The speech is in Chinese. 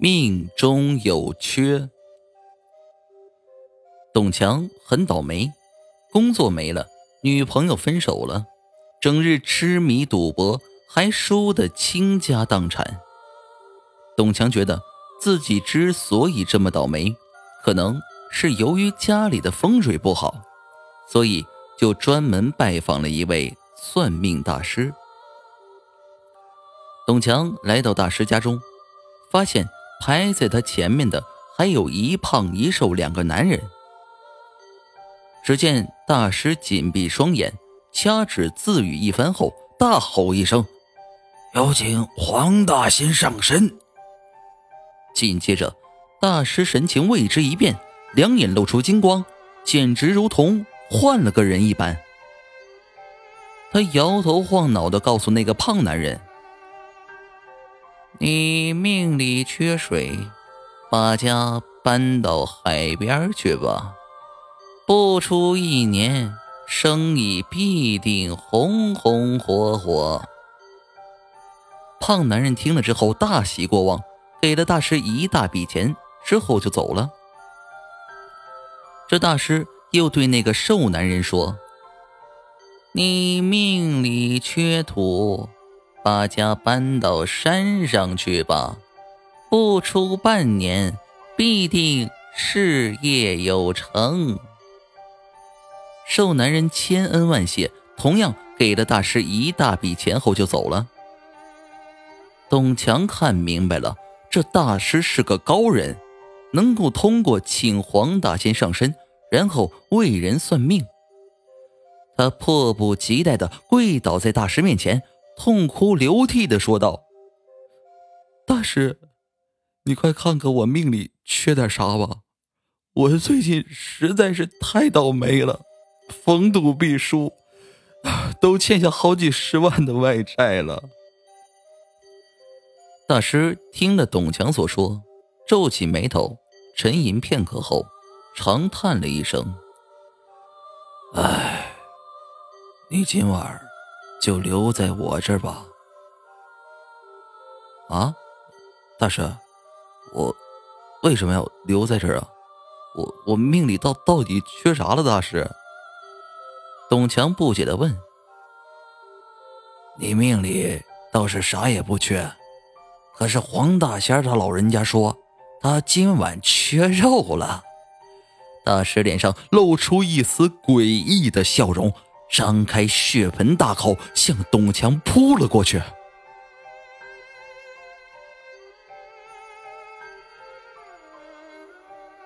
命中有缺。董强很倒霉，工作没了，女朋友分手了，整日痴迷赌博，还输得倾家荡产。董强觉得自己之所以这么倒霉，可能是由于家里的风水不好，所以就专门拜访了一位算命大师。董强来到大师家中，发现排在他前面的还有一胖一瘦两个男人。只见大师紧闭双眼，掐指自语一番后，大吼一声：“有请黄大仙上身！”紧接着，大师神情为之一变，两眼露出金光，简直如同换了个人一般。他摇头晃脑的告诉那个胖男人：“你命里缺水，把家搬到海边去吧。”不出一年，生意必定红红火火。胖男人听了之后大喜过望，给了大师一大笔钱，之后就走了。这大师又对那个瘦男人说：“你命里缺土，把家搬到山上去吧。不出半年，必定事业有成。”瘦男人千恩万谢，同样给了大师一大笔钱后就走了。董强看明白了，这大师是个高人，能够通过请黄大仙上身，然后为人算命。他迫不及待的跪倒在大师面前，痛哭流涕的说道：“大师，你快看看我命里缺点啥吧，我最近实在是太倒霉了。”逢赌必输，都欠下好几十万的外债了。大师听了董强所说，皱起眉头，沉吟片刻后，长叹了一声：“唉，你今晚就留在我这儿吧。”啊，大师，我为什么要留在这儿啊？我我命里到到底缺啥了，大师？董强不解的问：“你命里倒是啥也不缺，可是黄大仙他老人家说他今晚缺肉了。”大师脸上露出一丝诡异的笑容，张开血盆大口向董强扑了过去。